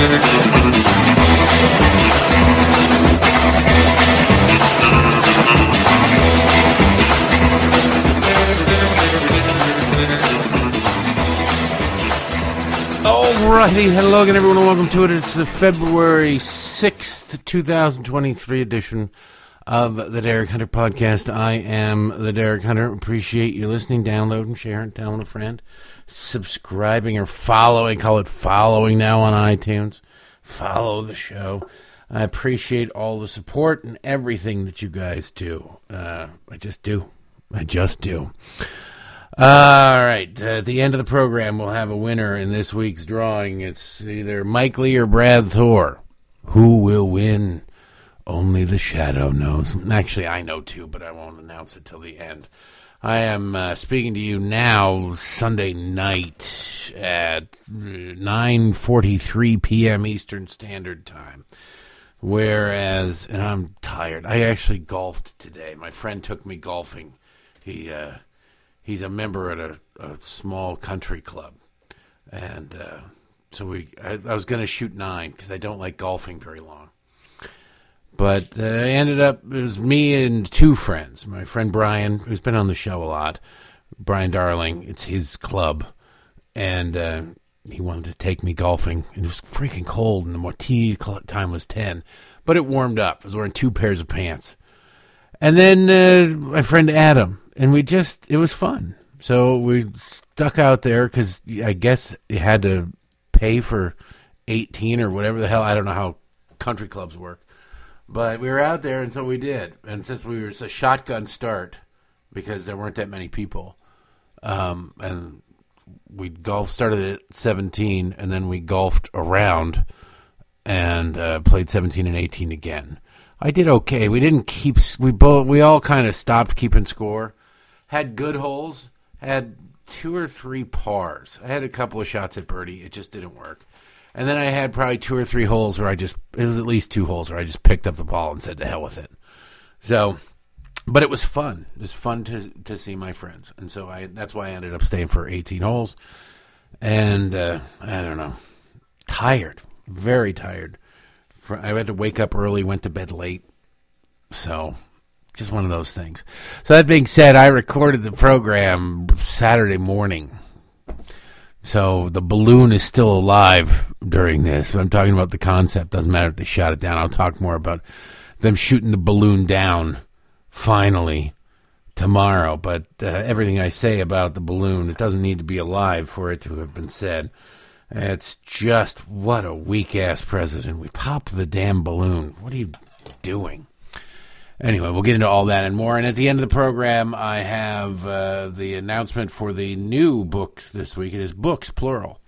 Alrighty, hello again, everyone, and welcome to it. It's the February 6th, 2023 edition of the Derek Hunter podcast. I am the Derek Hunter. Appreciate you listening, downloading, sharing, and telling a friend, subscribing or following. Call it following now on iTunes. Follow the show. I appreciate all the support and everything that you guys do. Uh, I just do. I just do. All right. At the end of the program, we'll have a winner in this week's drawing. It's either Mike Lee or Brad Thor. Who will win? Only the shadow knows. Actually, I know too, but I won't announce it till the end. I am uh, speaking to you now, Sunday night at 9:43 p.m. Eastern Standard Time. Whereas, and I'm tired. I actually golfed today. My friend took me golfing. He uh, he's a member at a, a small country club, and uh, so we. I, I was going to shoot nine because I don't like golfing very long. But uh, ended up it was me and two friends. My friend Brian, who's been on the show a lot, Brian Darling. It's his club, and uh, he wanted to take me golfing. And it was freaking cold, and the martini time was ten, but it warmed up. I was wearing two pairs of pants, and then uh, my friend Adam, and we just it was fun. So we stuck out there because I guess you had to pay for eighteen or whatever the hell. I don't know how country clubs work. But we were out there, and so we did. And since we were a shotgun start, because there weren't that many people, um, and we golf started at 17, and then we golfed around and uh, played 17 and 18 again. I did okay. We didn't keep. We both. We all kind of stopped keeping score. Had good holes. Had two or three pars. I had a couple of shots at birdie. It just didn't work. And then I had probably two or three holes where I just it was at least two holes where I just picked up the ball and said to hell with it. So, but it was fun. It was fun to to see my friends, and so I that's why I ended up staying for 18 holes. And uh, I don't know, tired, very tired. I had to wake up early, went to bed late, so just one of those things. So that being said, I recorded the program Saturday morning. So the balloon is still alive during this. But I'm talking about the concept. Doesn't matter if they shot it down. I'll talk more about them shooting the balloon down finally tomorrow. But uh, everything I say about the balloon, it doesn't need to be alive for it to have been said. It's just what a weak ass president. We pop the damn balloon. What are you doing? Anyway, we'll get into all that and more. And at the end of the program, I have uh, the announcement for the new books this week. It is books, plural.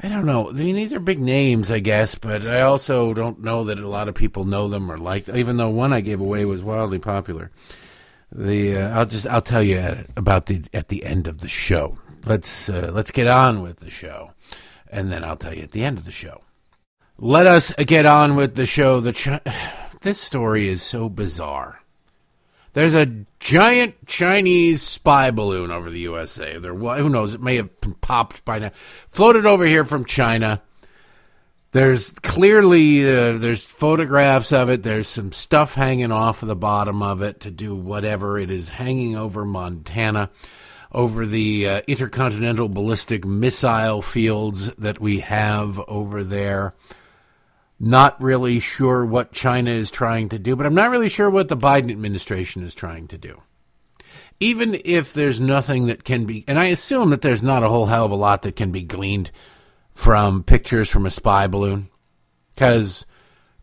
I don't know. I mean, these are big names, I guess, but I also don't know that a lot of people know them or like. Them, even though one I gave away was wildly popular. The uh, I'll just I'll tell you about the at the end of the show. Let's uh, let's get on with the show, and then I'll tell you at the end of the show. Let us get on with the show. The. Ch- this story is so bizarre. There's a giant Chinese spy balloon over the USA. There, who knows? It may have been popped by now. Floated over here from China. There's clearly uh, there's photographs of it. There's some stuff hanging off of the bottom of it to do whatever it is hanging over Montana, over the uh, intercontinental ballistic missile fields that we have over there not really sure what China is trying to do, but I'm not really sure what the Biden administration is trying to do. Even if there's nothing that can be, and I assume that there's not a whole hell of a lot that can be gleaned from pictures from a spy balloon, because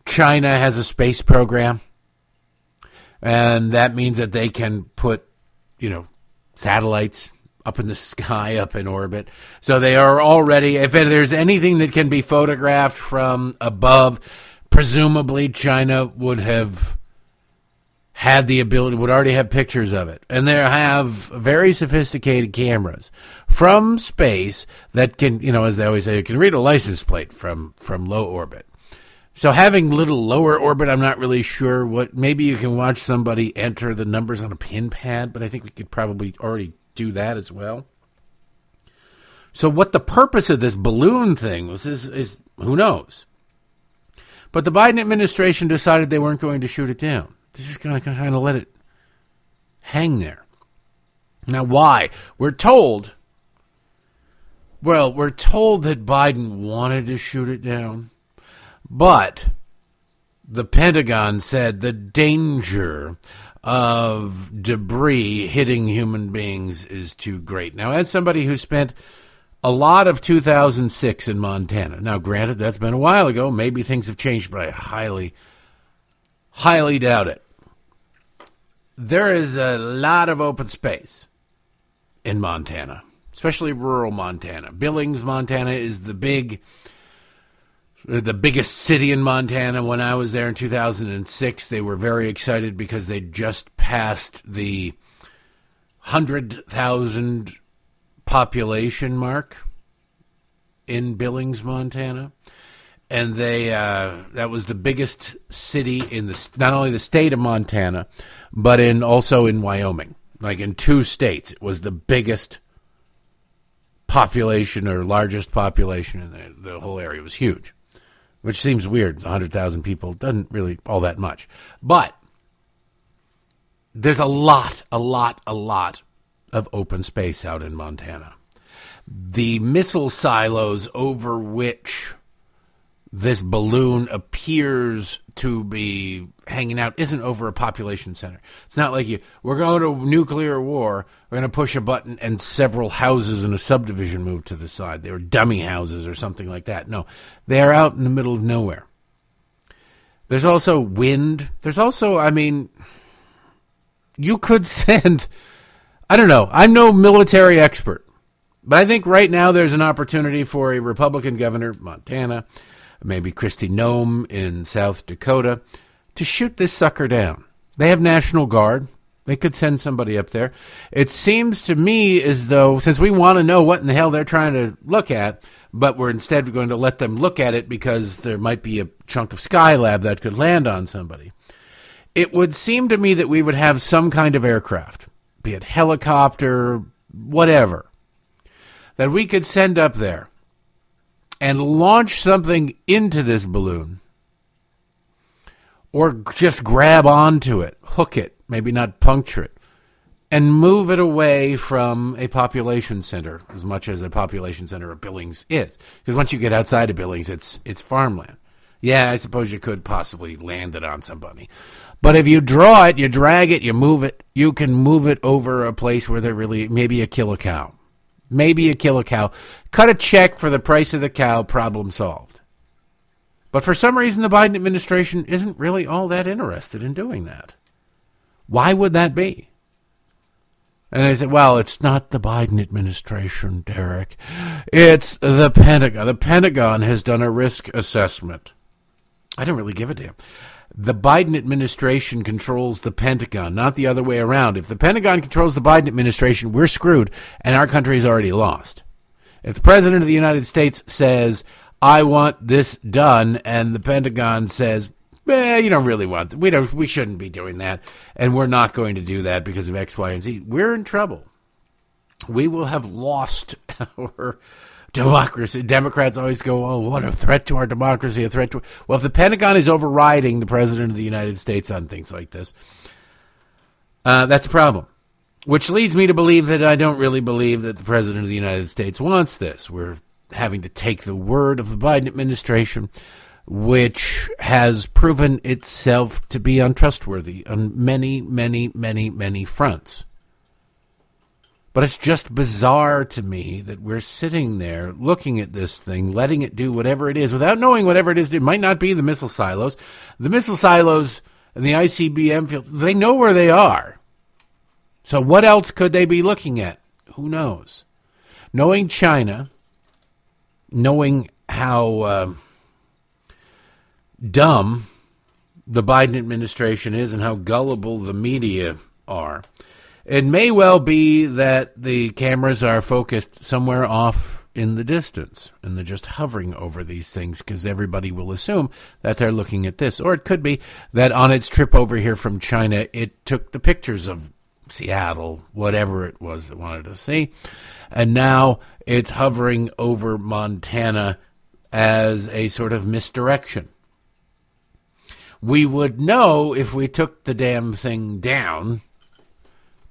China has a space program, and that means that they can put, you know, satellites up in the sky, up in orbit. So they are already, if there's anything that can be photographed from above, presumably China would have had the ability, would already have pictures of it. And they have very sophisticated cameras from space that can, you know, as they always say, you can read a license plate from, from low orbit. So having little lower orbit, I'm not really sure what. Maybe you can watch somebody enter the numbers on a pin pad, but I think we could probably already do that as well. So what the purpose of this balloon thing was is, is Who knows? But the Biden administration decided they weren't going to shoot it down. This is going to kind of let it hang there. Now, why? We're told, well, we're told that Biden wanted to shoot it down, but the Pentagon said the danger of debris hitting human beings is too great. Now, as somebody who spent a lot of 2006 in Montana, now granted that's been a while ago, maybe things have changed, but I highly, highly doubt it. There is a lot of open space in Montana, especially rural Montana. Billings, Montana is the big the biggest city in Montana. When I was there in 2006, they were very excited because they just passed the 100,000 population mark in Billings, Montana. And they uh, that was the biggest city in the not only the state of Montana, but in also in Wyoming. Like in two states, it was the biggest population or largest population in the, the whole area. It was huge which seems weird. 100,000 people doesn't really all that much. But there's a lot, a lot, a lot of open space out in Montana. The missile silos over which this balloon appears to be hanging out isn't over a population center. It's not like you we're going to nuclear war. We're going to push a button and several houses in a subdivision move to the side. They were dummy houses or something like that. No, they are out in the middle of nowhere. There's also wind. There's also, I mean, you could send. I don't know. I'm no military expert, but I think right now there's an opportunity for a Republican governor, Montana, maybe Kristi Noem in South Dakota to shoot this sucker down. They have National Guard. They could send somebody up there. It seems to me as though, since we want to know what in the hell they're trying to look at, but we're instead going to let them look at it because there might be a chunk of Skylab that could land on somebody. It would seem to me that we would have some kind of aircraft, be it helicopter, whatever, that we could send up there and launch something into this balloon or just grab onto it, hook it, maybe not puncture it, and move it away from a population center as much as a population center of Billings is. Because once you get outside of Billings, it's it's farmland. Yeah, I suppose you could possibly land it on somebody. But if you draw it, you drag it, you move it, you can move it over a place where there really maybe a kill a cow. Maybe you kill a cow. Cut a check for the price of the cow, problem solved. But for some reason, the Biden administration isn't really all that interested in doing that. Why would that be? And they said, well, it's not the Biden administration, Derek. It's the Pentagon. The Pentagon has done a risk assessment. I don't really give a damn. The Biden administration controls the Pentagon, not the other way around. If the Pentagon controls the Biden administration, we're screwed, and our country's already lost. If the President of the United States says, I want this done, and the Pentagon says, eh, you don't really want. We don't. We shouldn't be doing that, and we're not going to do that because of X, Y, and Z. We're in trouble. We will have lost our democracy. Democrats always go, "Oh, what a threat to our democracy! A threat to." Well, if the Pentagon is overriding the president of the United States on things like this, uh, that's a problem. Which leads me to believe that I don't really believe that the president of the United States wants this. We're having to take the word of the Biden administration, which has proven itself to be untrustworthy on many, many, many, many fronts. But it's just bizarre to me that we're sitting there looking at this thing, letting it do whatever it is without knowing whatever it is. It might not be the missile silos. The missile silos and the ICBM field, they know where they are. So what else could they be looking at? Who knows? Knowing China, knowing how uh, dumb the Biden administration is and how gullible the media are, it may well be that the cameras are focused somewhere off in the distance and they're just hovering over these things because everybody will assume that they're looking at this. Or it could be that on its trip over here from China, it took the pictures of Seattle, whatever it was that wanted to see. And now it's hovering over Montana as a sort of misdirection. We would know if we took the damn thing down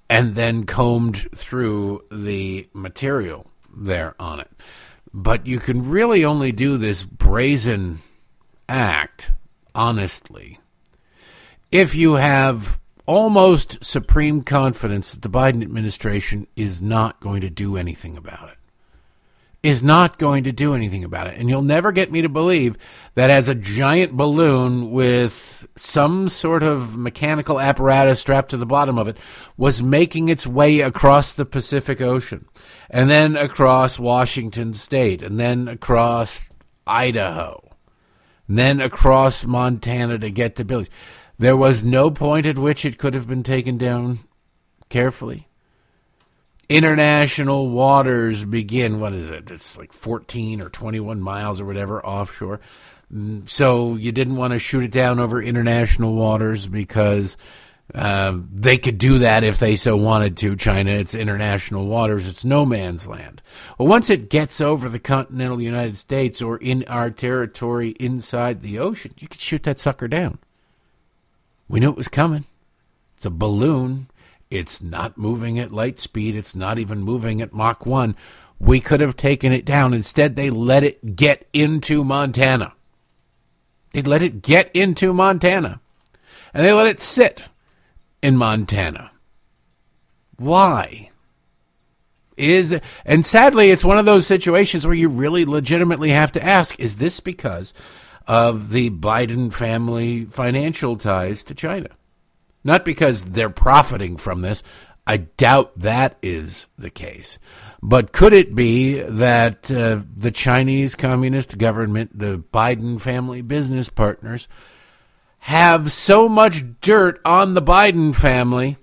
and then combed through the material there on it. But you can really only do this brazen act honestly if you have almost supreme confidence that the Biden administration is not going to do anything about it. Is not going to do anything about it. And you'll never get me to believe that as a giant balloon with some sort of mechanical apparatus strapped to the bottom of it was making its way across the Pacific Ocean and then across Washington state and then across Idaho and then across Montana to get to Billings. There was no point at which it could have been taken down carefully. International waters begin, what is it? It's like 14 or 21 miles or whatever offshore. Mm, so you didn't want to shoot it down over international waters because uh, they could do that if they so wanted to. China, it's international waters, it's no man's land. Well, once it gets over the continental United States or in our territory inside the ocean, you could shoot that sucker down. We knew it was coming. It's a balloon. It's not moving at light speed. It's not even moving at Mach 1. We could have taken it down. Instead, they let it get into Montana. They let it get into Montana. And they let it sit in Montana. Why? Is and sadly it's one of those situations where you really legitimately have to ask is this because of the Biden family financial ties to China. Not because they're profiting from this. I doubt that is the case. But could it be that uh, the Chinese Communist government, the Biden family business partners, have so much dirt on the Biden family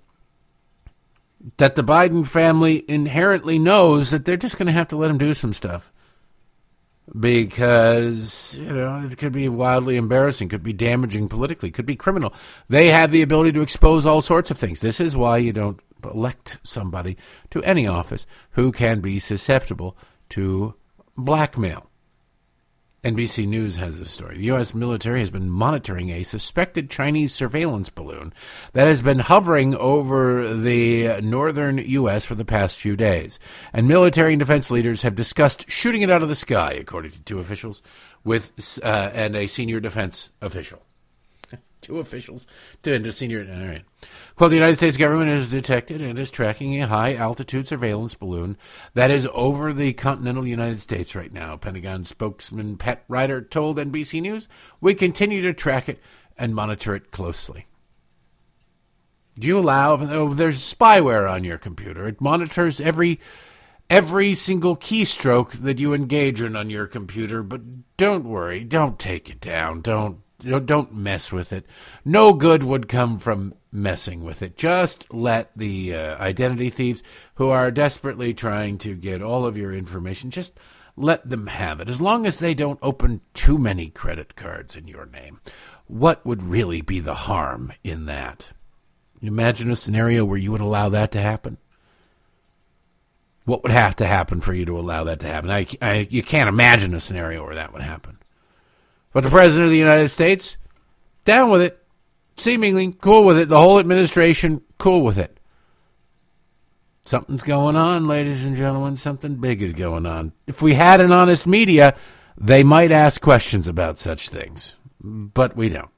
that the Biden family inherently knows that they're just going to have to let them do some stuff? Because you know it could be wildly embarrassing, could be damaging politically, could be criminal. They have the ability to expose all sorts of things. This is why you don't elect somebody to any office who can be susceptible to blackmail. NBC News has this story. The U.S. military has been monitoring a suspected Chinese surveillance balloon that has been hovering over the northern U.S. for the past few days. And military and defense leaders have discussed shooting it out of the sky, according to two officials, with uh, and a senior defense official two officials to into senior. All right. Quote: The United States government has detected and is tracking a high altitude surveillance balloon that is over the continental United States right now. Pentagon spokesman Pat Ryder told NBC News, "We continue to track it and monitor it closely." Do you allow? Oh, there's spyware on your computer. It monitors every every single keystroke that you engage in on your computer. But don't worry, don't take it down. Don't don't mess with it. No good would come from messing with it. Just let the uh, identity thieves who are desperately trying to get all of your information, just let them have it. As long as they don't open too many credit cards in your name. What would really be the harm in that? Imagine a scenario where you would allow that to happen. What would have to happen for you to allow that to happen? I, I, you can't imagine a scenario where that would happen. But the President of the United States, down with it. Seemingly cool with it. The whole administration, cool with it. Something's going on, ladies and gentlemen. Something big is going on. If we had an honest media, they might ask questions about such things. But we don't.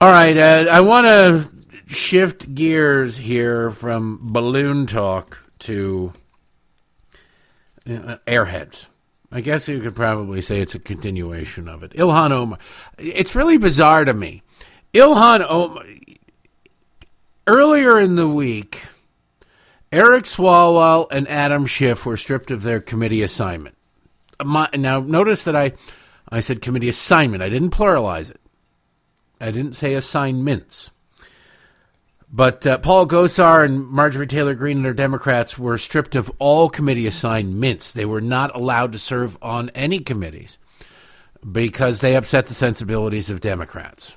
All right, uh, I want to shift gears here from balloon talk to uh, airheads. I guess you could probably say it's a continuation of it. Ilhan Omar. It's really bizarre to me. Ilhan Omar. Earlier in the week, Eric Swalwell and Adam Schiff were stripped of their committee assignment. now, notice that I, I said committee assignment. I didn't pluralize it. I didn't say assignments. But uh, Paul Gosar and Marjorie Taylor Greene and their Democrats were stripped of all committee assignments. They were not allowed to serve on any committees because they upset the sensibilities of Democrats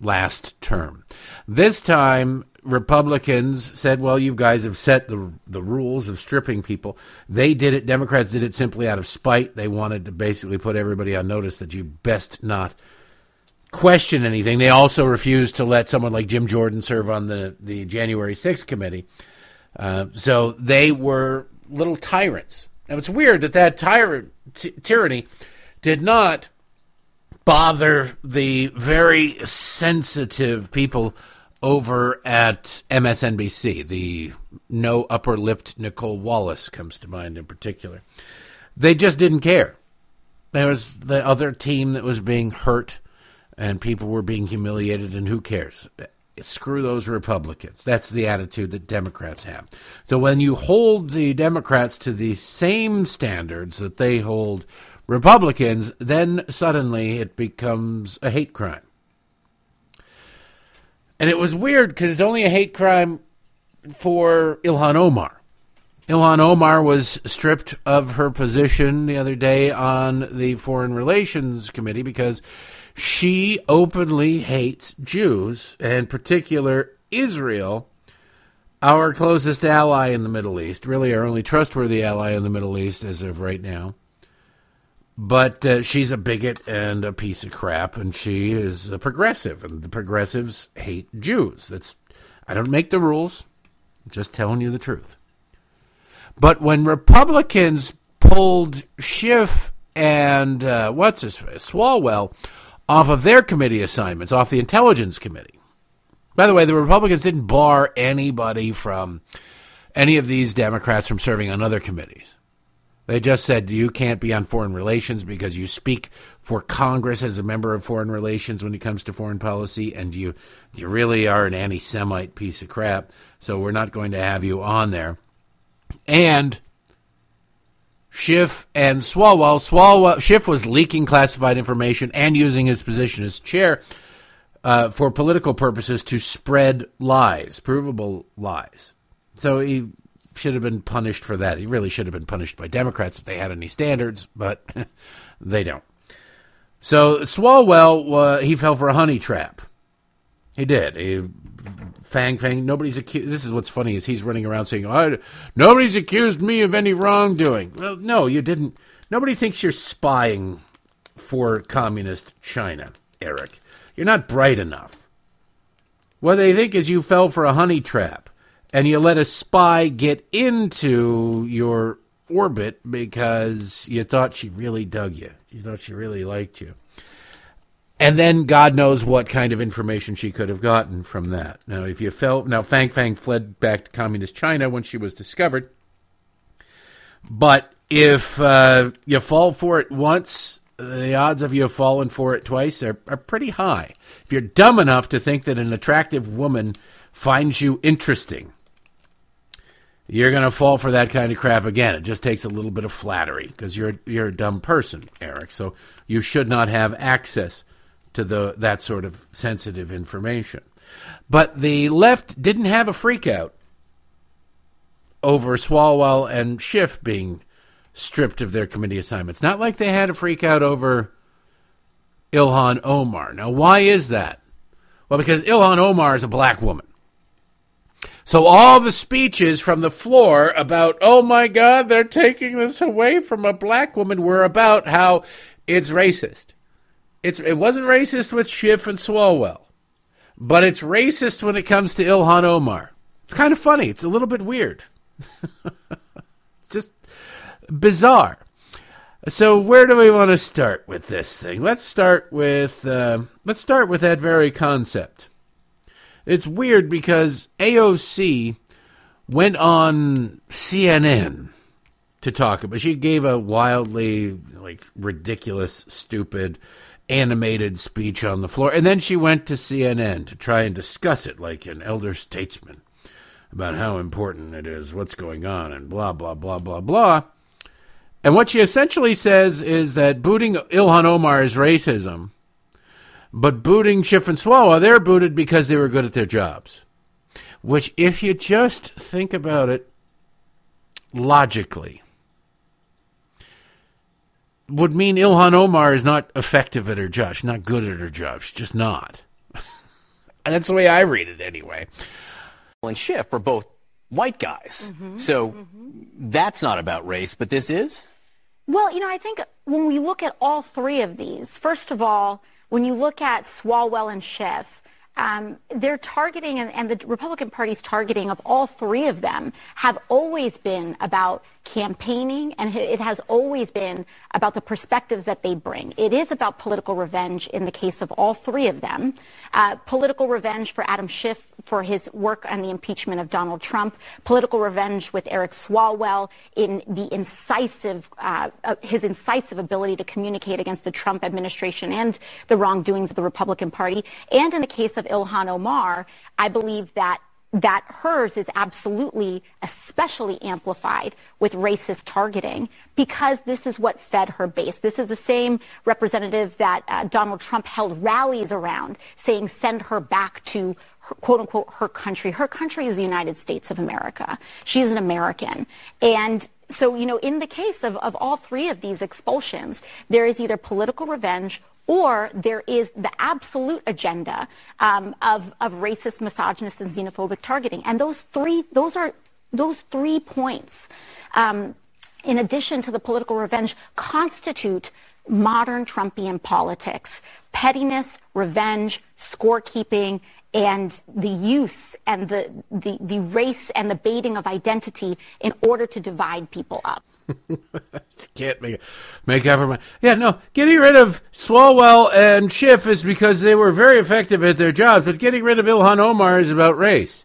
last term. This time, Republicans said, "Well, you guys have set the the rules of stripping people." They did it. Democrats did it simply out of spite. They wanted to basically put everybody on notice that you best not question anything. They also refused to let someone like Jim Jordan serve on the the January 6th committee. Uh, so they were little tyrants. Now it's weird that that tyrant t- tyranny did not bother the very sensitive people over at MSNBC. The no upper lipped Nicolle Wallace comes to mind in particular. They just didn't care. There was the other team that was being hurt and people were being humiliated, and who cares? Screw those Republicans. That's the attitude that Democrats have. So when you hold the Democrats to the same standards that they hold Republicans, then suddenly it becomes a hate crime. And it was weird because it's only a hate crime for Ilhan Omar. Ilhan Omar was stripped of her position the other day on the Foreign Relations Committee because she openly hates Jews, and particular Israel, our closest ally in the Middle East, really our only trustworthy ally in the Middle East as of right now. But uh, she's a bigot and a piece of crap, and she is a progressive, and the progressives hate Jews. That's I don't make the rules, I'm just telling you the truth. But when Republicans pulled Schiff and uh, what's his Swalwell off of their committee assignments, off the Intelligence Committee. By the way, the Republicans didn't bar anybody from any of these Democrats from serving on other committees. They just said you can't be on foreign relations because you speak for Congress as a member of foreign relations when it comes to foreign policy, and you you really are an anti-Semite piece of crap. So we're not going to have you on there. And Schiff and Swalwell, Swalwell Schiff was leaking classified information and using his position as chair uh, for political purposes to spread lies, provable lies. So he should have been punished for that. He really should have been punished by Democrats if they had any standards, but they don't. So Swalwell, uh, he fell for a honey trap. He did. He, Fang Fang. Nobody's accused. This is what's funny is he's running around saying, oh, "Nobody's accused me of any wrongdoing." Well, no, you didn't. Nobody thinks you're spying for communist China, Eric. You're not bright enough. What they think is you fell for a honey trap and you let a spy get into your orbit because you thought she really dug you. You thought she really liked you. And then God knows what kind of information she could have gotten from that. Now, if you fell, now Fang Fang fled back to communist China when she was discovered. But if uh, you fall for it once, the odds of you falling for it twice are, are pretty high. If you're dumb enough to think that an attractive woman finds you interesting, you're going to fall for that kind of crap again. It just takes a little bit of flattery because you're you're a dumb person, Eric. So you should not have access to the that sort of sensitive information. But the left didn't have a freakout over Swalwell and Schiff being stripped of their committee assignments. Not like they had a freakout over Ilhan Omar. Now, why is that? Well, because Ilhan Omar is a black woman. So all the speeches from the floor about, oh my God, they're taking this away from a black woman were about how it's racist. It's it wasn't racist with Schiff and Swalwell, but it's racist when it comes to Ilhan Omar. It's kind of funny. It's a little bit weird. it's just bizarre. So where do we want to start with this thing? Let's start with uh, let's start with that very concept. It's weird because AOC went on CNN to talk about. She gave a wildly like ridiculous, stupid, animated speech on the floor, and then she went to CNN to try and discuss it like an elder statesman about how important it is, what's going on, and blah blah blah blah blah. And what she essentially says is that booting Ilhan Omar is racism but booting Schiff and Swalwell, they're booted because they were good at their jobs. Which, if you just think about it logically, would mean Ilhan Omar is not effective at her job. She's not good at her job. She's just not. and that's the way I read it anyway. and Schiff are both white guys. Mm-hmm. So mm-hmm. that's not about race, but this is? Well, you know, I think when we look at all three of these, first of all, when you look at Swalwell and Schiff, um, they're targeting, and, and, the Republican Party's targeting of all three of them have always been about campaigning, and it has always been about the perspectives that they bring. It is about political revenge in the case of all three of them. Uh, political revenge for Adam Schiff for his work on the impeachment of Donald Trump. Political revenge with Eric Swalwell in the incisive, uh, uh, his incisive ability to communicate against the Trump administration and the wrongdoings of the Republican Party. And in the case of Ilhan Omar, I believe that that hers is absolutely especially amplified with racist targeting because this is what fed her base. This is the same representative that uh, Donald Trump held rallies around saying send her back to quote unquote her country. Her country is the United States of America. She is an American. And so, you know, in the case of, of all three of these expulsions, there is either political revenge or there is the absolute agenda um, of, of racist, misogynist, and xenophobic targeting. And those three, those are those three points, um, in addition to the political revenge, constitute modern Trumpian politics: pettiness, revenge, scorekeeping, and the use and the, the, the race and the baiting of identity in order to divide people up. Can't make make everyone. Yeah, no. Getting rid of Swalwell and Schiff is because they were very effective at their jobs, but getting rid of Ilhan Omar is about race.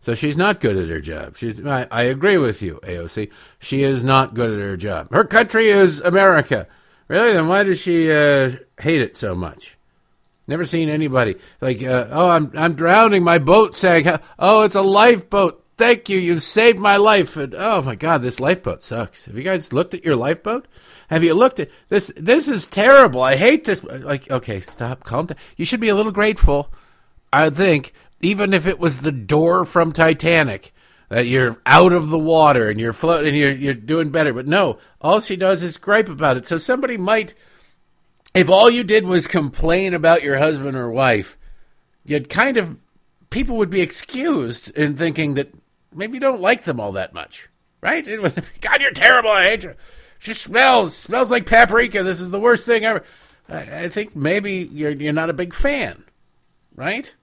So she's not good at her job. She's. I, I agree with you, AOC. She is not good at her job. Her country is America. Really? Then why does she uh, hate it so much? Never seen anybody like, uh, oh, I'm I'm drowning. My boat sank. Oh, it's a lifeboat. Thank you. You saved my life. And oh my God, this lifeboat sucks. Have you guys looked at your lifeboat? Have you looked at this? This is terrible. I hate this. Like, okay, stop. Calm down. You should be a little grateful. I think, even if it was the door from Titanic, that you're out of the water and you're floating you're you're doing better. But no, all she does is gripe about it. So somebody might, if all you did was complain about your husband or wife, you'd kind of people would be excused in thinking that maybe you don't like them all that much, right? God, you're terrible. I hate you. She smells smells like paprika. This is the worst thing ever. I, I think maybe you're you're not a big fan, right?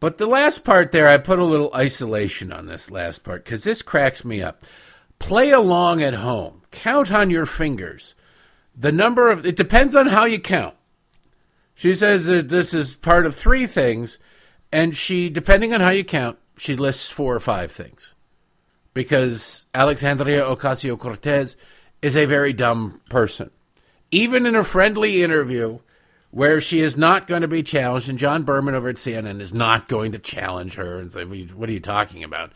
But the last part there, I put a little isolation on this last part because this cracks me up. Play along at home. Count on your fingers. The number of it depends on how you count. She says that this is part of three things, and she, depending on how you count, she lists four or five things because Alexandria Ocasio Cortez is a very dumb person. Even in a friendly interview where she is not going to be challenged, and John Berman over at CNN is not going to challenge her and say, What are you talking about?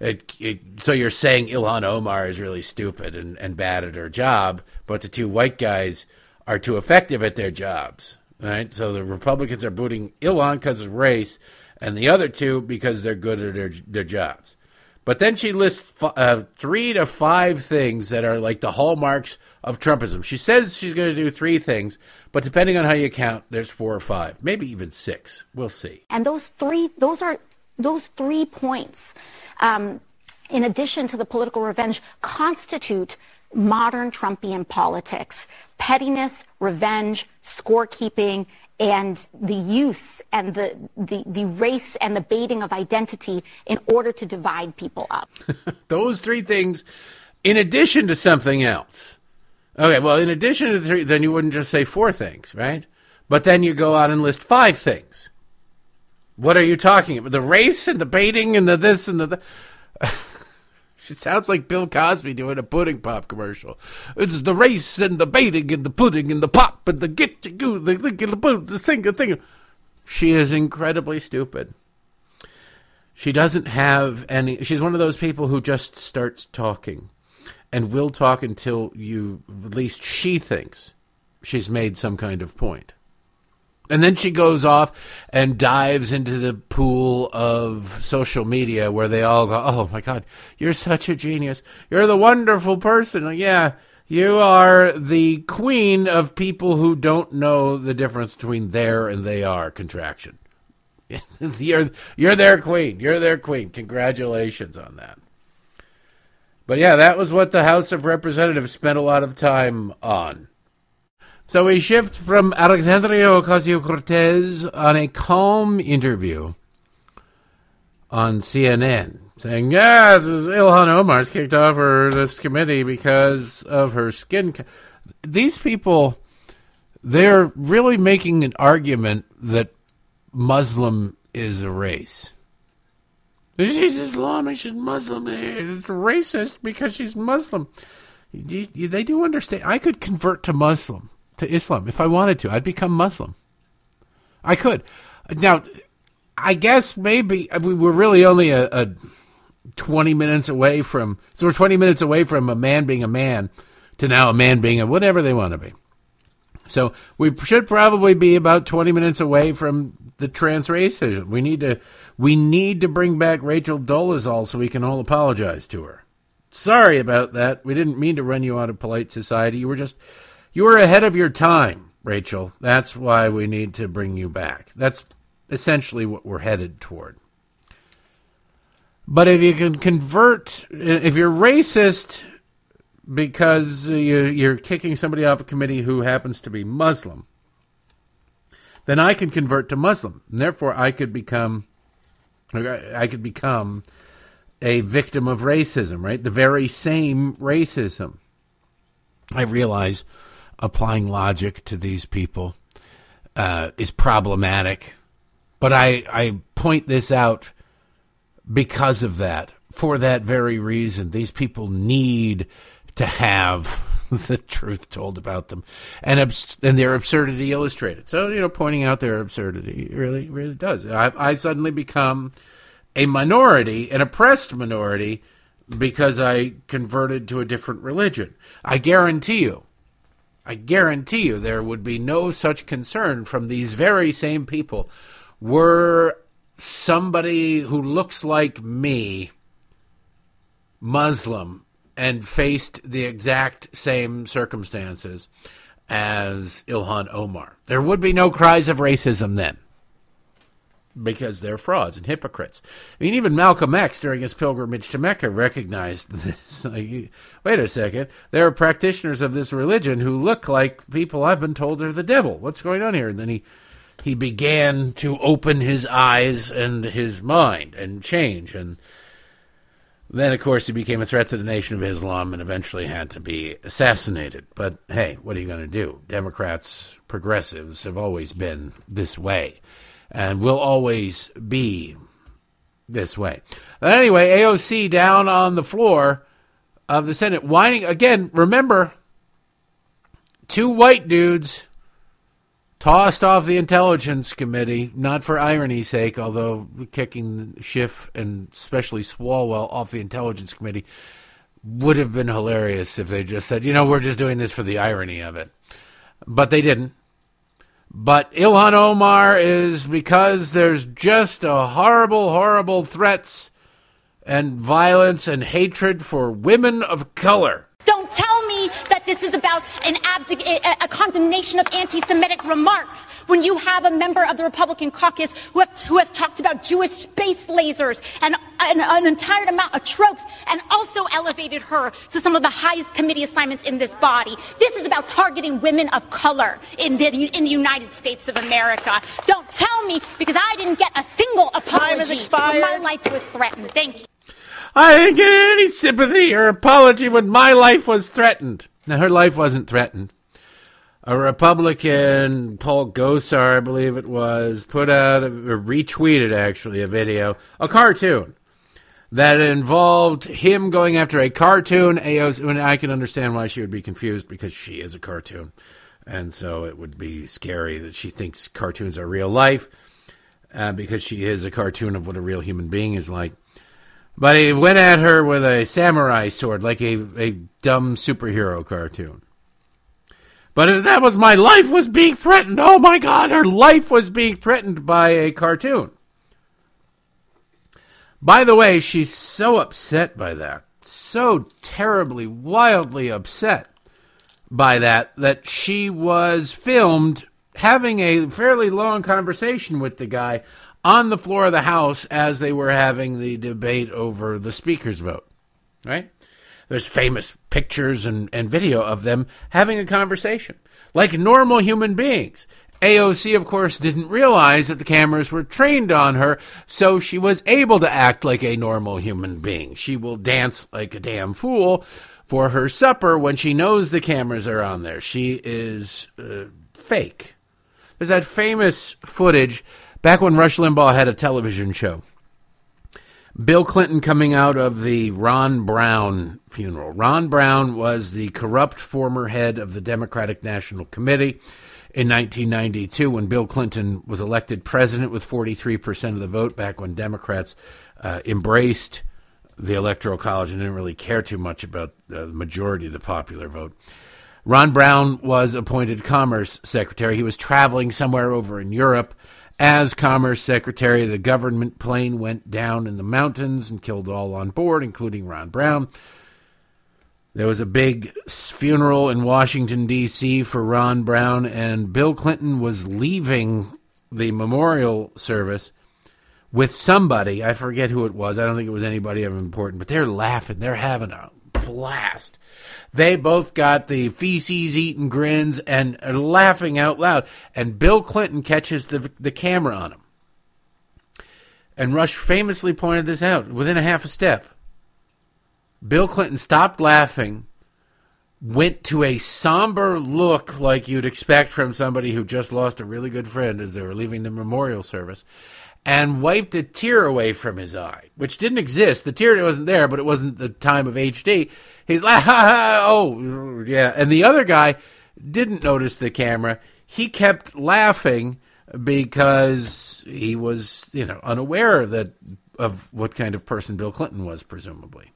It, it, so you're saying Ilhan Omar is really stupid and, and bad at her job, but the two white guys are too effective at their jobs, right? So the Republicans are booting Ilhan because of race, and the other two because they're good at their, their jobs. But then she lists uh, three to five things that are like the hallmarks of Trumpism. She says she's going to do three things, but depending on how you count, there's four or five, maybe even six. We'll see. And those three, those are those three points, um, in addition to the political revenge, constitute modern Trumpian politics: pettiness, revenge, scorekeeping, and the use and the, the, the race and the baiting of identity in order to divide people up. Those three things, in addition to something else. Okay, well, in addition to the three, then you wouldn't just say four things, right? But then you go out and list five things. What are you talking about? The race and the baiting and the this and the. the It sounds like Bill Cosby doing a pudding pop commercial. It's the race and the baiting and the pudding and the pop and the get you go, the and the boot, the sing the thing. She is incredibly stupid. She doesn't have any. She's one of those people who just starts talking and will talk until you, at least she thinks, she's made some kind of point. And then she goes off and dives into the pool of social media where they all go, Oh my God, you're such a genius. You're the wonderful person. Yeah, you are the queen of people who don't know the difference between there and they are contraction. you're you're their queen. You're their queen. Congratulations on that. But yeah, that was what the House of Representatives spent a lot of time on. So we shift from Alexandria Ocasio Cortez on a calm interview on CNN saying, yes, Ilhan Omar's kicked off her this committee because of her skin. These people, they're really making an argument that Muslim is a race. She's Islamic, she's Muslim, it's racist because she's Muslim. They do understand. I could convert to Muslim, to Islam, if I wanted to. I'd become Muslim. I could. Now, I guess maybe we were really only a, a 20 minutes away from, so we're 20 minutes away from a man being a man to now a man being a whatever they want to be. So we should probably be about 20 minutes away from the trans racism. We need to we need to bring back Rachel Dolezal so we can all apologize to her. Sorry about that. We didn't mean to run you out of polite society. You were just you were ahead of your time, Rachel. That's why we need to bring you back. That's essentially what we're headed toward. But if you can convert, if you're racist because you, are kicking somebody off a committee who happens to be Muslim, then I can convert to Muslim. And therefore, I could become, I could become a victim of racism, right? The very same racism. I realize applying logic to these people uh, is problematic, but I, I point this out because of that. For that very reason, these people need to have the truth told about them and abs- and their absurdity illustrated. So you know, pointing out their absurdity really really does. I, I suddenly become a minority, an oppressed minority, because I converted to a different religion. I guarantee you, I guarantee you, there would be no such concern from these very same people were somebody who looks like me, Muslim, and faced the exact same circumstances as Ilhan Omar. There would be no cries of racism then because they're frauds and hypocrites. I mean, even Malcolm X, during his pilgrimage to Mecca, recognized this. Like, wait a second. There are practitioners of this religion who look like people I've been told are the devil. What's going on here? And then he he began to open his eyes and his mind and change. And then, of course, he became a threat to the Nation of Islam and eventually had to be assassinated. But hey, what are you going to do? Democrats, progressives have always been this way and will always be this way. But anyway, AOC down on the floor of the Senate, whining again. Remember, two white dudes tossed off the Intelligence Committee, not for irony's sake, although kicking Schiff and especially Swalwell off the Intelligence Committee would have been hilarious if they just said, you know, we're just doing this for the irony of it. But they didn't. But Ilhan Omar is because there's just a horrible, horrible threats and violence and hatred for women of color. Don't tell me that this is about an abdic- a, a condemnation of anti-Semitic remarks when you have a member of the Republican caucus who, have, who has talked about Jewish space lasers and an, an entire amount of tropes and also elevated her to some of the highest committee assignments in this body. This is about targeting women of color in the, in the United States of America. Don't tell me because I didn't get a single apology Time expired. when my life was threatened. Thank you. I didn't get any sympathy or apology when my life was threatened. Now, her life wasn't threatened. A Republican, Paul Gosar, I believe it was, put out, or retweeted actually, a video, a cartoon that involved him going after a cartoon. And I can understand why she would be confused because she is a cartoon. And so it would be scary that she thinks cartoons are real life uh, because she is a cartoon of what a real human being is like. But he went at her with a samurai sword, like a, a dumb superhero cartoon. But that was my life was being threatened. Oh my God, her life was being threatened by a cartoon. By the way, she's so upset by that, so terribly, wildly upset by that, that she was filmed having a fairly long conversation with the guy on the floor of the House as they were having the debate over the Speaker's vote. Right? There's famous pictures and, and video of them having a conversation like normal human beings. AOC, of course, didn't realize that the cameras were trained on her, so she was able to act like a normal human being. She will dance like a damn fool for her supper when she knows the cameras are on there. She is uh, fake. There's that famous footage back when Rush Limbaugh had a television show. Bill Clinton coming out of the Ron Brown funeral. Ron Brown was the corrupt former head of the Democratic National Committee in 1992 when Bill Clinton was elected president with 43% of the vote back when Democrats uh, embraced the Electoral College and didn't really care too much about the majority of the popular vote. Ron Brown was appointed Commerce Secretary. He was traveling somewhere over in Europe as Commerce Secretary. The government plane went down in the mountains and killed all on board, including Ron Brown. There was a big funeral in Washington, D.C. for Ron Brown, and Bill Clinton was leaving the memorial service with somebody. I forget who it was. I don't think it was anybody of important, but they're laughing. They're having a blast. They both got the feces eating grins and are laughing out loud. And Bill Clinton catches the, the camera on him. And Rush famously pointed this out within a half a step. Bill Clinton stopped laughing, went to a somber look like you'd expect from somebody who just lost a really good friend as they were leaving the memorial service, and wiped a tear away from his eye, which didn't exist. The tear wasn't there, but it wasn't the time of HD. He's like, ha, ha, oh, yeah. And the other guy didn't notice the camera. He kept laughing because he was, you know, unaware that of what kind of person Bill Clinton was, presumably.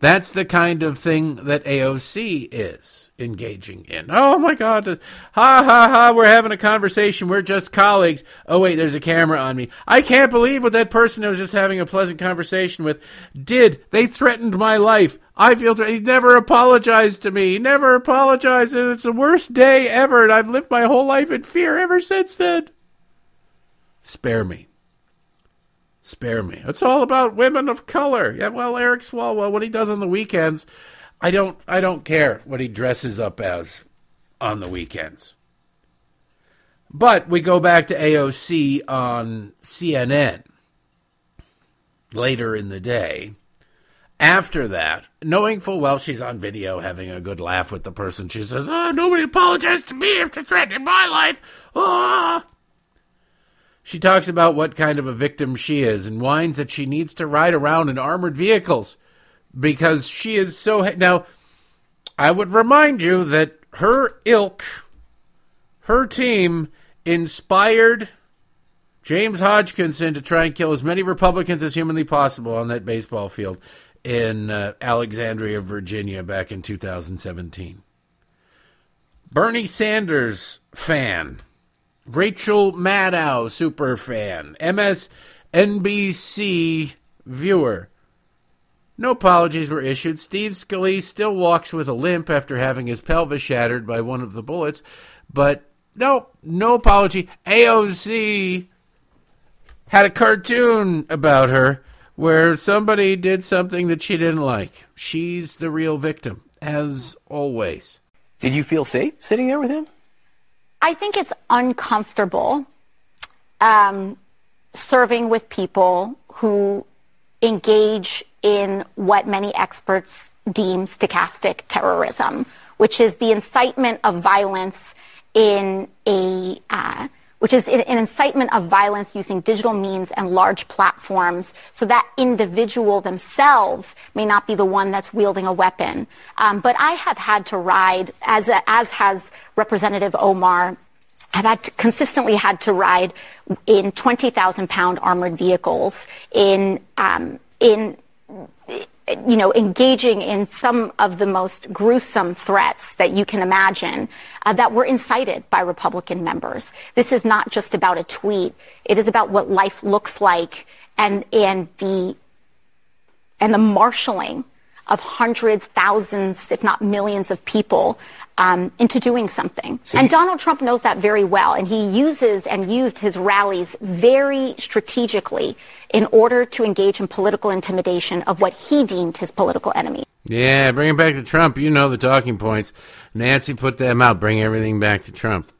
That's the kind of thing that AOC is engaging in. Oh my God. Ha ha ha. We're having a conversation. We're just colleagues. Oh wait, there's a camera on me. I can't believe what that person I was just having a pleasant conversation with did. They threatened my life. I feel th- he never apologized to me. He never apologized. And it's the worst day ever. And I've lived my whole life in fear ever since then. Spare me. Spare me. It's all about women of color. Yeah, well, Eric Swalwell, what he does on the weekends, I don't I don't care what he dresses up as on the weekends. But we go back to AOC on CNN later in the day. After that, knowing full well she's on video having a good laugh with the person, she says, Oh, nobody apologized to me after threatening my life. Oh. She talks about what kind of a victim she is and whines that she needs to ride around in armored vehicles because she is so. Now, I would remind you that her ilk, her team, inspired James Hodgkinson to try and kill as many Republicans as humanly possible on that baseball field in uh, Alexandria, Virginia, back in 2017. Bernie Sanders fan Rachel Maddow, super fan. MSNBC viewer. No apologies were issued. Steve Scalise still walks with a limp after having his pelvis shattered by one of the bullets, but no, no apology. AOC had a cartoon about her where somebody did something that she didn't like. She's the real victim, as always. Did you feel safe sitting there with him? I think it's uncomfortable um, serving with people who engage in what many experts deem stochastic terrorism, which is the incitement of violence in a uh, which is an incitement of violence using digital means and large platforms so that individual themselves may not be the one that's wielding a weapon. Um, but I have had to ride, as, a, as has Representative Omar, I've had to, consistently had to ride in 20,000 pound armored vehicles in, um, in you know, engaging in some of the most gruesome threats that you can imagine uh, that were incited by Republican members. This is not just about a tweet. It is about what life looks like and, and the, and the marshaling of hundreds, thousands, if not millions of people um, into doing something. and Donald Trump knows that very well, and he uses and used his rallies very strategically in order to engage in political intimidation of what he deemed his political enemy. Yeah, bring it back to Trump. You know the talking points. Nancy put them out. Bring everything back to Trump.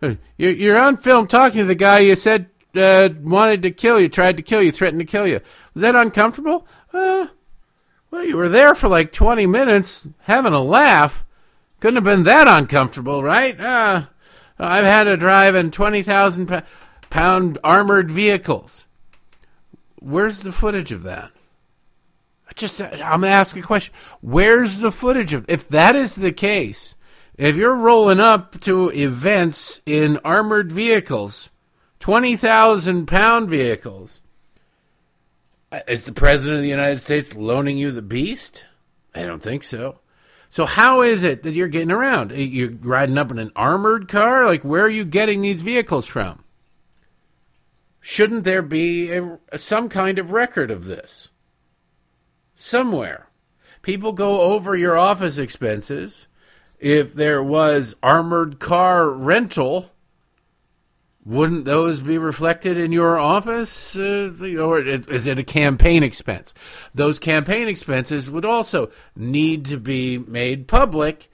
You're, you're on film talking to the guy you said uh, wanted to kill you, tried to kill you, threatened to kill you. Was that uncomfortable? Uh, well, you were there for like 20 minutes having a laugh. Couldn't have been that uncomfortable, right? Uh, I've had to drive in 20,000 pound armored vehicles. Where's the footage of that? Just, I'm to ask a question. Where's the footage of, if that is the case, if you're rolling up to events in armored vehicles, 20,000 pound vehicles, uh, is the President of the United States loaning you the beast? I don't think so. So, how is it that you're getting around? You're riding up in an armored car? Like, where are you getting these vehicles from? Shouldn't there be a, some kind of record of this? Somewhere. People go over your office expenses if there was armored car rental, wouldn't those be reflected in your office? Uh, or is it a campaign expense? Those campaign expenses would also need to be made public.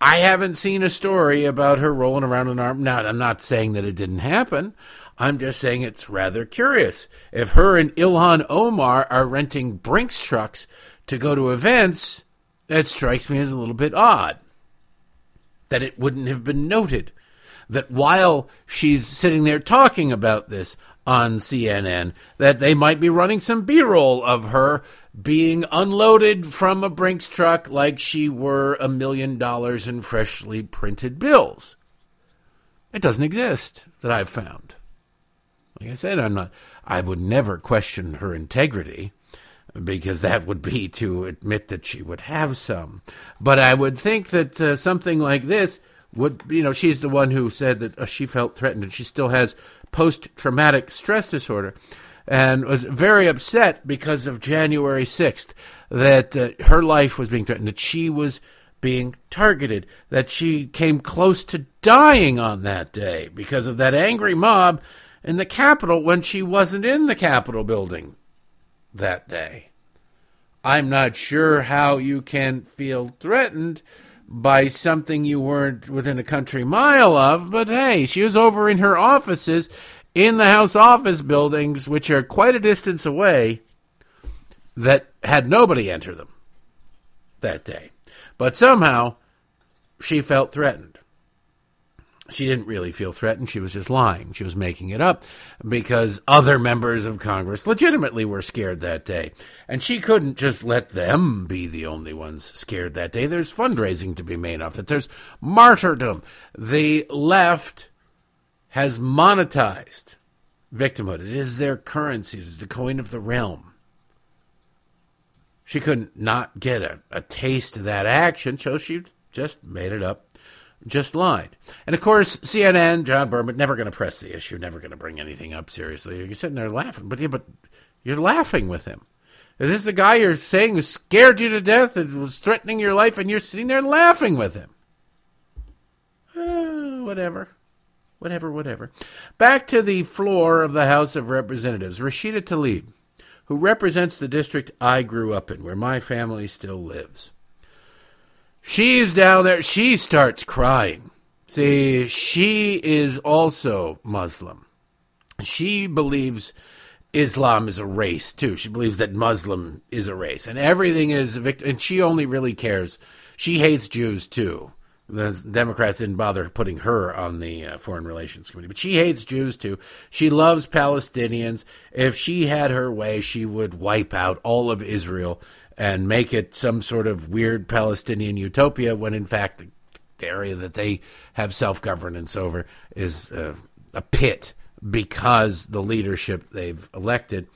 I haven't seen a story about her rolling around an arm. Now, I'm not saying that it didn't happen. I'm just saying it's rather curious. If her and Ilhan Omar are renting Brinks trucks to go to events, that strikes me as a little bit odd that it wouldn't have been noted. That while she's sitting there talking about this on CNN, that they might be running some B roll of her being unloaded from a Brinks truck like she were a million dollars in freshly printed bills. It doesn't exist that I've found. Like I said, I'm not, I would never question her integrity because that would be to admit that she would have some. But I would think that uh, something like this would, you know, she's the one who said that uh, she felt threatened and she still has post traumatic stress disorder and was very upset because of January 6th that uh, her life was being threatened, that she was being targeted, that she came close to dying on that day because of that angry mob in the Capitol when she wasn't in the Capitol building that day. I'm not sure how you can feel threatened by something you weren't within a country mile of, but hey, she was over in her offices in the House office buildings, which are quite a distance away, that had nobody enter them that day. But somehow she felt threatened she didn't really feel threatened. She was just lying. She was making it up because other members of Congress legitimately were scared that day. And she couldn't just let them be the only ones scared that day. There's fundraising to be made off it, there's martyrdom. The left has monetized victimhood, it is their currency, it is the coin of the realm. She couldn't not get a, a taste of that action, so she just made it up just lied. And of course, CNN, John Berman, never going to press the issue, never going to bring anything up seriously. You're sitting there laughing, but yeah, but you're laughing with him. This is the guy you're saying scared you to death and was threatening your life, and you're sitting there laughing with him. Uh, whatever. Whatever, whatever. Back to the floor of the House of Representatives. Rashida Tlaib, who represents the district I grew up in, where my family still lives. She's down there. She starts crying. See, she is also Muslim. She believes Islam is a race, too. She believes that Muslim is a race. And everything is a victim. And she only really cares. She hates Jews, too. The Democrats didn't bother putting her on the uh, Foreign Relations Committee. But she hates Jews, too. She loves Palestinians. If she had her way, she would wipe out all of Israel and make it some sort of weird Palestinian utopia when in fact the area that they have self governance over is uh, a pit because the leadership they've elected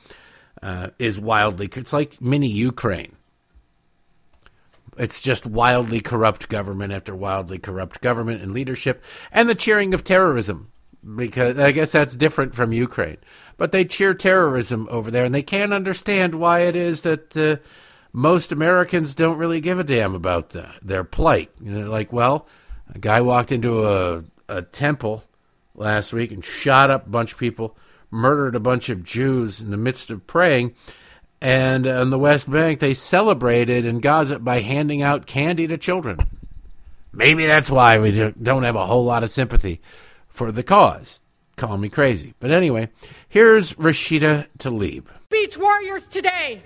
uh, is wildly. It's like mini Ukraine. It's just wildly corrupt government after wildly corrupt government and leadership, and the cheering of terrorism. Because I guess that's different from Ukraine, but they cheer terrorism over there, and they can't understand why it is that uh, most Americans don't really give a damn about the, their plight. You know, like, well, a guy walked into a, a temple last week and shot up a bunch of people, murdered a bunch of Jews in the midst of praying. And on the West Bank, they celebrated in Gaza by handing out candy to children. Maybe that's why we don't have a whole lot of sympathy for the cause. Call me crazy. But anyway, here's Rashida Tlaib. Beach warriors today,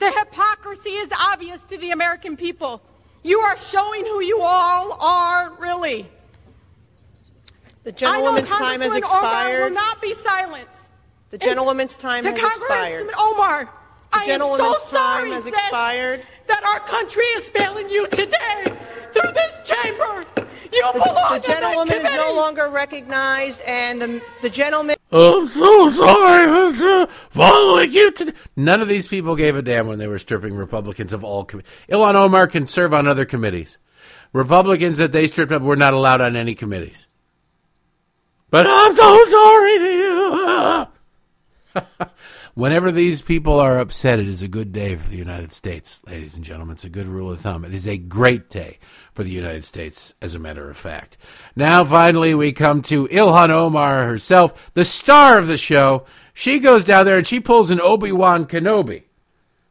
the hypocrisy is obvious to the American people. You are showing who you all are, really. The gentlewoman's time has expired. Omar will not be silenced. The gentlewoman's time has expired. Omar, the I am so sorry, has expired. that our country is failing you today through this chamber. You belong The gentlewoman is no longer recognized, and the, the gentleman. I'm so sorry, Mr. Following you today. None of these people gave a damn when they were stripping Republicans of all committees. Ilhan Omar can serve on other committees. Republicans that they stripped up were not allowed on any committees. But I'm so sorry to you. Whenever these people are upset, it is a good day for the United States, ladies and gentlemen. It's a good rule of thumb. It is a great day for the United States, as a matter of fact. Now, finally, we come to Ilhan Omar herself, the star of the show. She goes down there and she pulls an Obi Wan Kenobi,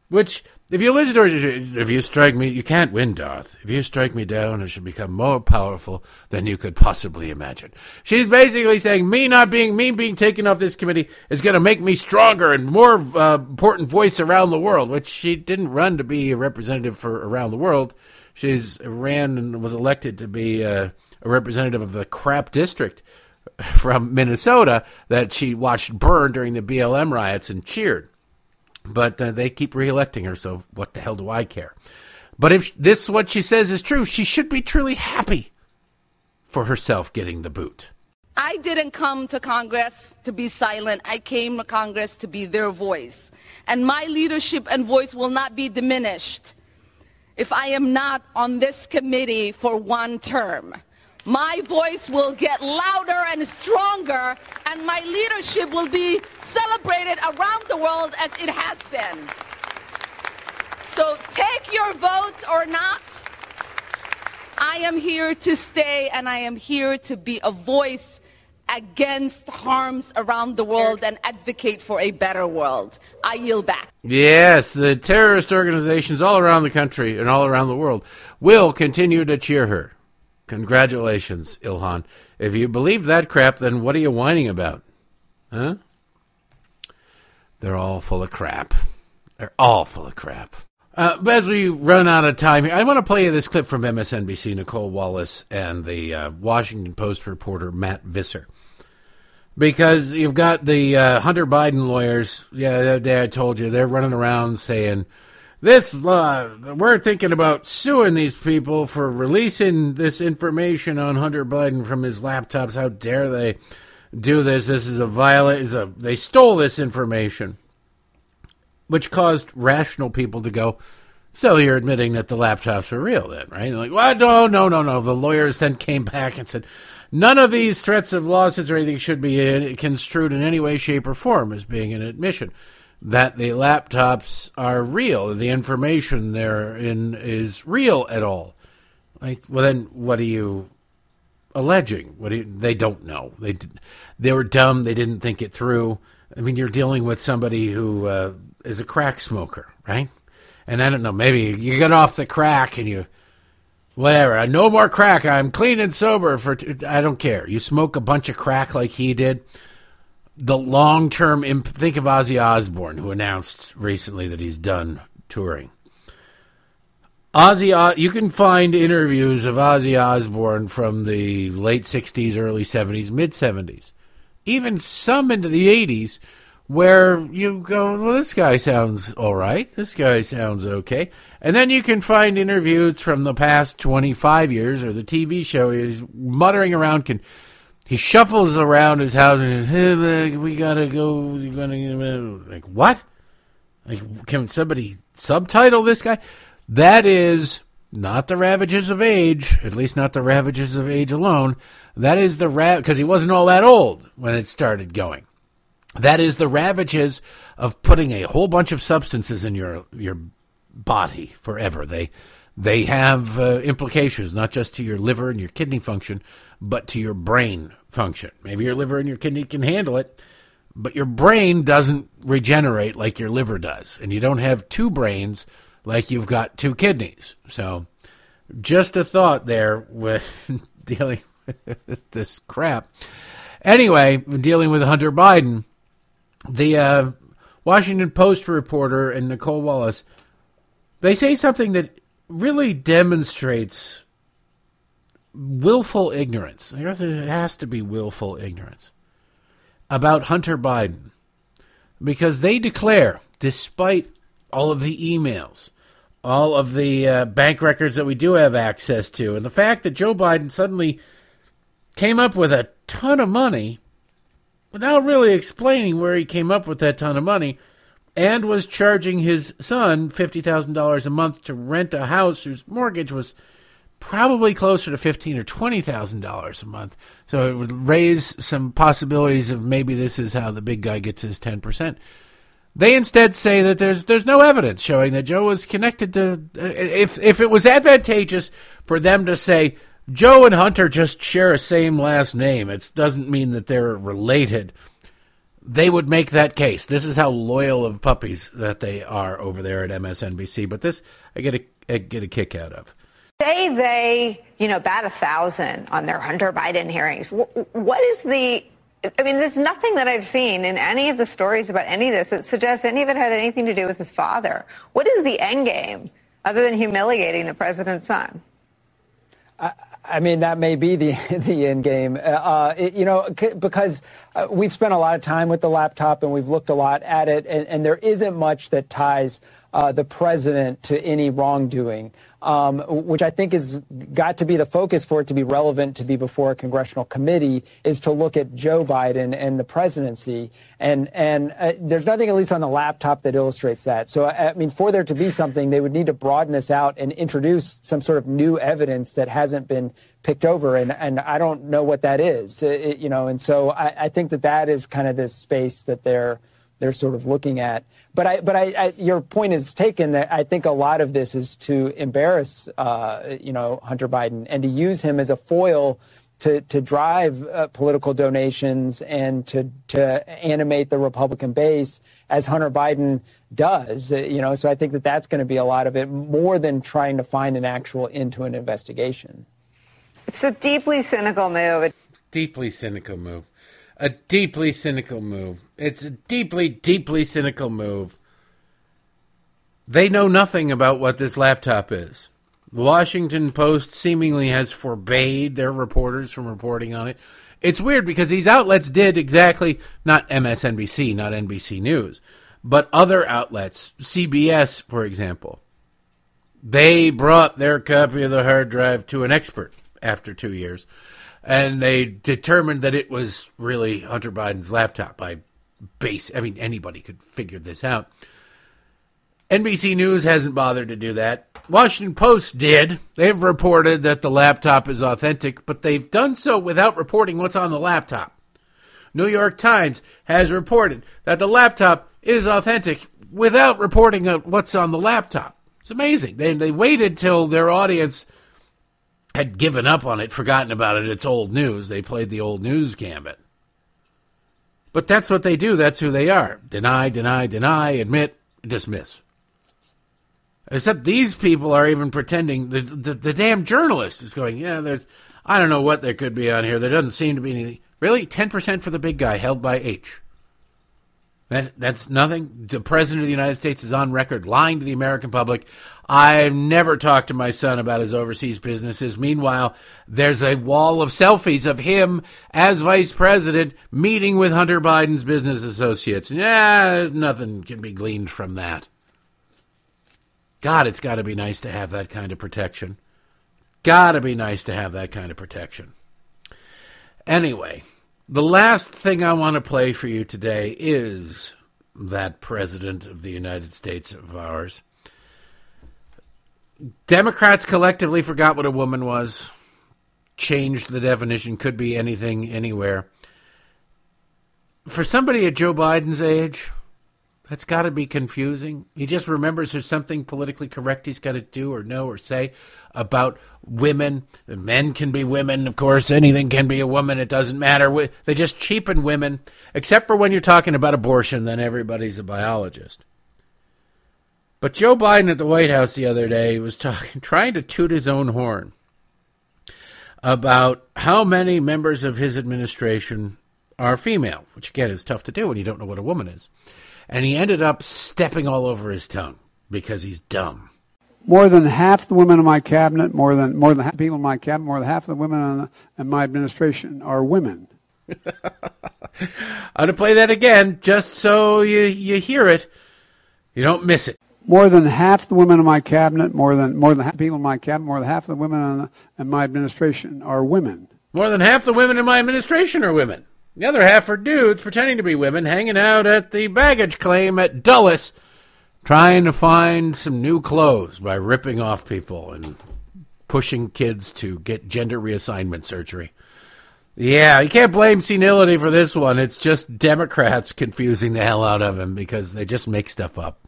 which if you listen to her, if you strike me, you can't win, Darth. If you strike me down, I shall become more powerful than you could possibly imagine. She's basically saying me not being me being taken off this committee is going to make me stronger and more uh, important voice around the world. Which she didn't run to be a representative for around the world. She's ran and was elected to be uh, a representative of the crap district from Minnesota that she watched burn during the BLM riots and cheered but uh, they keep reelecting her, so what the hell do I care? But if this what she says is true, she should be truly happy for herself getting the boot. I didn't come to Congress to be silent. I came to Congress to be their voice. And my leadership and voice will not be diminished if I am not on this committee for one term. My voice will get louder and stronger, and my leadership will be celebrated around the world as it has been. So take your vote or not. I am here to stay, and I am here to be a voice against harms around the world and advocate for a better world. I yield back. Yes, the terrorist organizations all around the country and all around the world will continue to cheer her. Congratulations, Ilhan. If you believe that crap, then what are you whining about? Huh? They're all full of crap. They're all full of crap. Uh, but as we run out of time here, I want to play you this clip from MSNBC, Nicolle Wallace, and the uh, Washington Post reporter Matt Viser. Because you've got the uh, Hunter Biden lawyers, yeah, the day I told you, they're running around saying, this we're thinking about suing these people for releasing this information on Hunter Biden from his laptops. How dare they do this? This is a violation. Is a they stole this information, which caused rational people to go. So you're admitting that the laptops are real, then, right? Like, what? No, no, no, no. The lawyers then came back and said, none of these threats of lawsuits or anything should be uh, construed in any way, shape, or form as being an admission that the laptops are real, the information therein is real at all. Like, well, then what do you alleging? What do they don't know. They they were dumb. They didn't think it through. I mean, you're dealing with somebody who uh, is a crack smoker, right? And I don't know. Maybe you get off the crack and you whatever. No more crack. I'm clean and sober for. T- I don't care. You smoke a bunch of crack like he did the long term imp- think of Ozzy Osbourne who announced recently that he's done touring. Ozzy you can find interviews of Ozzy Osbourne from the late 60s, early 70s, mid 70s. Even some into the 80s where you go, well this guy sounds all right. This guy sounds okay. And then you can find interviews from the past 25 years or the TV show he's muttering around can he shuffles around his house and hey, we gotta go. Like what? Like can somebody subtitle this guy? That is not the ravages of age, at least not the ravages of age alone. That is the ra because he wasn't all that old when it started going. That is the ravages of putting a whole bunch of substances in your your body forever. They they have uh, implications not just to your liver and your kidney function, but to your brain function. Maybe your liver and your kidney can handle it, but your brain doesn't regenerate like your liver does, and you don't have two brains like you've got two kidneys. So, just a thought there with dealing with this crap. Anyway, dealing with Hunter Biden, the uh, Washington Post reporter and Nicolle Wallace, they say something that really demonstrates willful ignorance. I guess it has to be willful ignorance about Hunter Biden because they declare, despite all of the emails, all of the uh, bank records that we do have access to, and the fact that Joe Biden suddenly came up with a ton of money without really explaining where he came up with that ton of money and was charging his son $50,000 a month to rent a house whose mortgage was probably closer to fifteen or twenty thousand dollars a month. So it would raise some possibilities of maybe this is how the big guy gets his ten percent. They instead say that there's there's no evidence showing that Joe was connected to. If if it was advantageous for them to say Joe and Hunter just share a same last name, it doesn't mean that they're related they would make that case. This is how loyal of puppies that they are over there at MSNBC. But this, I get a I get a kick out of. Say they, you know, bat a thousand on their Hunter Biden hearings. What is the? I mean, there's nothing that I've seen in any of the stories about any of this that suggests any of it had anything to do with his father. What is the end game other than humiliating the president's son? I mean, that may be the the end game. Uh, uh it, you know, c- because uh, we've spent a lot of time with the laptop and we've looked a lot at it, and, and there isn't much that ties uh, the president to any wrongdoing um, which I think has got to be the focus for it to be relevant to be before a congressional committee, is to look at Joe Biden and the presidency. And and uh, there's nothing, at least on the laptop, that illustrates that. So I mean, for there to be something, they would need to broaden this out and introduce some sort of new evidence that hasn't been picked over. And and I don't know what that is, it, you know. And so I, I think that that is kind of this space that they're they're sort of looking at. But I, but I, I, your point is taken that I think a lot of this is to embarrass, uh, you know, Hunter Biden and to use him as a foil to to drive uh, political donations and to to animate the Republican base as Hunter Biden does. Uh, you know, so I think that that's going to be a lot of it, more than trying to find an actual into an investigation. It's a deeply cynical move. Deeply cynical move a deeply cynical move. It's a deeply, deeply cynical move. They know nothing about what this laptop is. The Washington Post seemingly has forbade their reporters from reporting on it. It's weird because these outlets did exactly, not MSNBC, not NBC News, but other outlets, CBS, for example. They brought their copy of the hard drive to an expert after two years and they determined that it was really Hunter Biden's laptop. By base, I mean anybody could figure this out. NBC News hasn't bothered to do that. Washington Post did. They've reported that the laptop is authentic, but they've done so without reporting what's on the laptop. New York Times has reported that the laptop is authentic without reporting what's on the laptop. It's amazing. They, they waited till their audience had given up on it, forgotten about it. It's old news. They played the old news gambit. But that's what they do. That's who they are. Deny, deny, deny, admit, dismiss. Except these people are even pretending. The, the, the damn journalist is going, yeah, there's, I don't know what there could be on here. There doesn't seem to be anything. Really? 10% for the big guy held by H. That, that's nothing. The President of the United States is on record lying to the American public. I've never talked to my son about his overseas businesses. Meanwhile, there's a wall of selfies of him as vice president meeting with Hunter Biden's business associates. Yeah, nothing can be gleaned from that. God, it's got to be nice to have that kind of protection. Got to be nice to have that kind of protection. Anyway, the last thing I want to play for you today is that president of the United States of ours. Democrats collectively forgot what a woman was, changed the definition, could be anything, anywhere. For somebody at Joe Biden's age, That's got to be confusing. He just remembers there's something politically correct he's got to do or know or say about women. Men can be women, of course. Anything can be a woman. It doesn't matter. They just cheapen women, except for when you're talking about abortion. Then everybody's a biologist. But Joe Biden at the White House the other day was talking, trying to toot his own horn about how many members of his administration are female, which again is tough to do when you don't know what a woman is and he ended up stepping all over his tongue because he's dumb. More than half the women in my cabinet, more than more than half the people in my cabinet, more than half the women the, in my administration are women. I'm gonna play that again, just so you you hear it, you don't miss it. More than half the women in my cabinet, more than more than half the people in my cabinet, more than half of the women in, the, in my administration are women. More than half the women in my administration are women. The other half are dudes pretending to be women hanging out at the baggage claim at Dulles, trying to find some new clothes by ripping off people and pushing kids to get gender reassignment surgery. Yeah, you can't blame senility for this one. It's just Democrats confusing the hell out of him because they just make stuff up.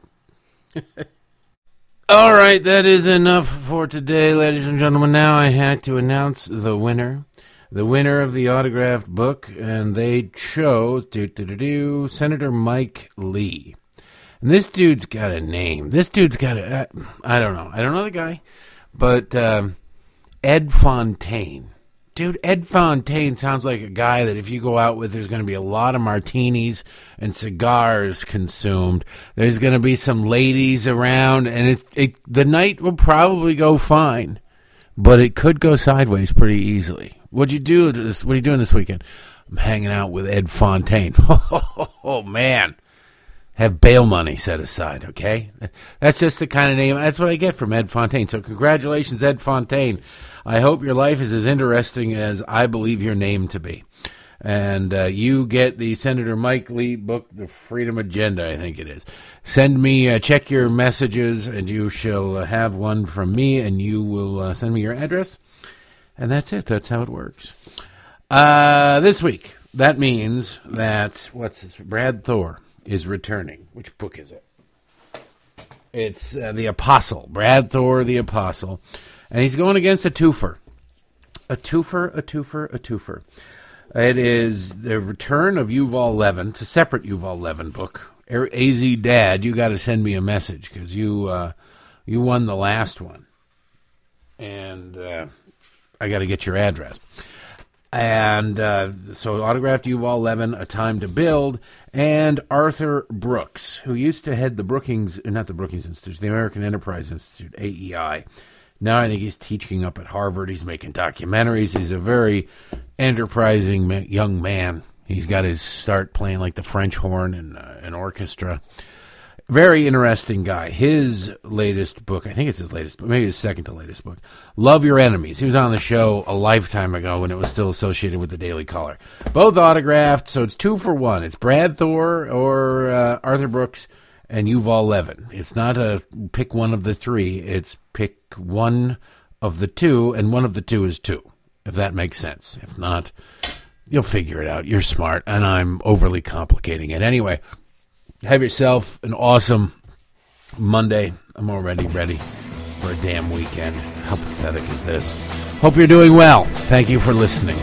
All right, that is enough for today, ladies and gentlemen. Now I had to announce the winner the winner of the autographed book, and they chose do, do, do, do, Senator Mike Lee. And this dude's got a name. This dude's got a. Uh, don't know. I don't know the guy, but um, Ed Fontaine. Dude, Ed Fontaine sounds like a guy that if you go out with, there's going to be a lot of martinis and cigars consumed. There's going to be some ladies around, and it the night will probably go fine, but it could go sideways pretty easily. What'd you do? This, what are you doing this weekend? I'm hanging out with Ed Fontaine. oh, man. Have bail money set aside, okay? That's just the kind of name. That's what I get from Ed Fontaine. So, congratulations, Ed Fontaine. I hope your life is as interesting as I believe your name to be. And uh, you get the Senator Mike Lee book, The Freedom Agenda, I think it is. Send me, uh, check your messages, and you shall have one from me, and you will uh, send me your address and that's it. That's how it works. Uh, this week, that means that what's this? Brad Thor is returning. Which book is it? It's uh, the Apostle. Brad Thor, the Apostle, and he's going against a twofer. A twofer, a twofer, a twofer. It is the return of Yuval Levin. It's a separate Yuval Levin book. Az Dad, you got to send me a message because you uh, you won the last one, and uh, I got to get your address. And uh, so autographed Yuval Levin, A Time to Build, and Arthur Brooks, who used to head the Brookings, not the Brookings Institute, the American Enterprise Institute, AEI. Now I think he's teaching up at Harvard. He's making documentaries. He's a very enterprising young man. He's got his start playing like the French horn and uh, an orchestra. Very interesting guy. His latest book, I think it's his latest, but maybe his second to latest book, Love Your Enemies. He was on the show a lifetime ago when it was still associated with the Daily Caller. Both autographed, so it's two for one. It's Brad Thor or uh, Arthur Brooks and Yuval Levin. It's not a pick one of the three. It's pick one of the two, and one of the two is two, if that makes sense. If not, you'll figure it out. You're smart, and I'm overly complicating it. Anyway, have yourself an awesome Monday. I'm already ready for a damn weekend. How pathetic is this? Hope you're doing well. Thank you for listening.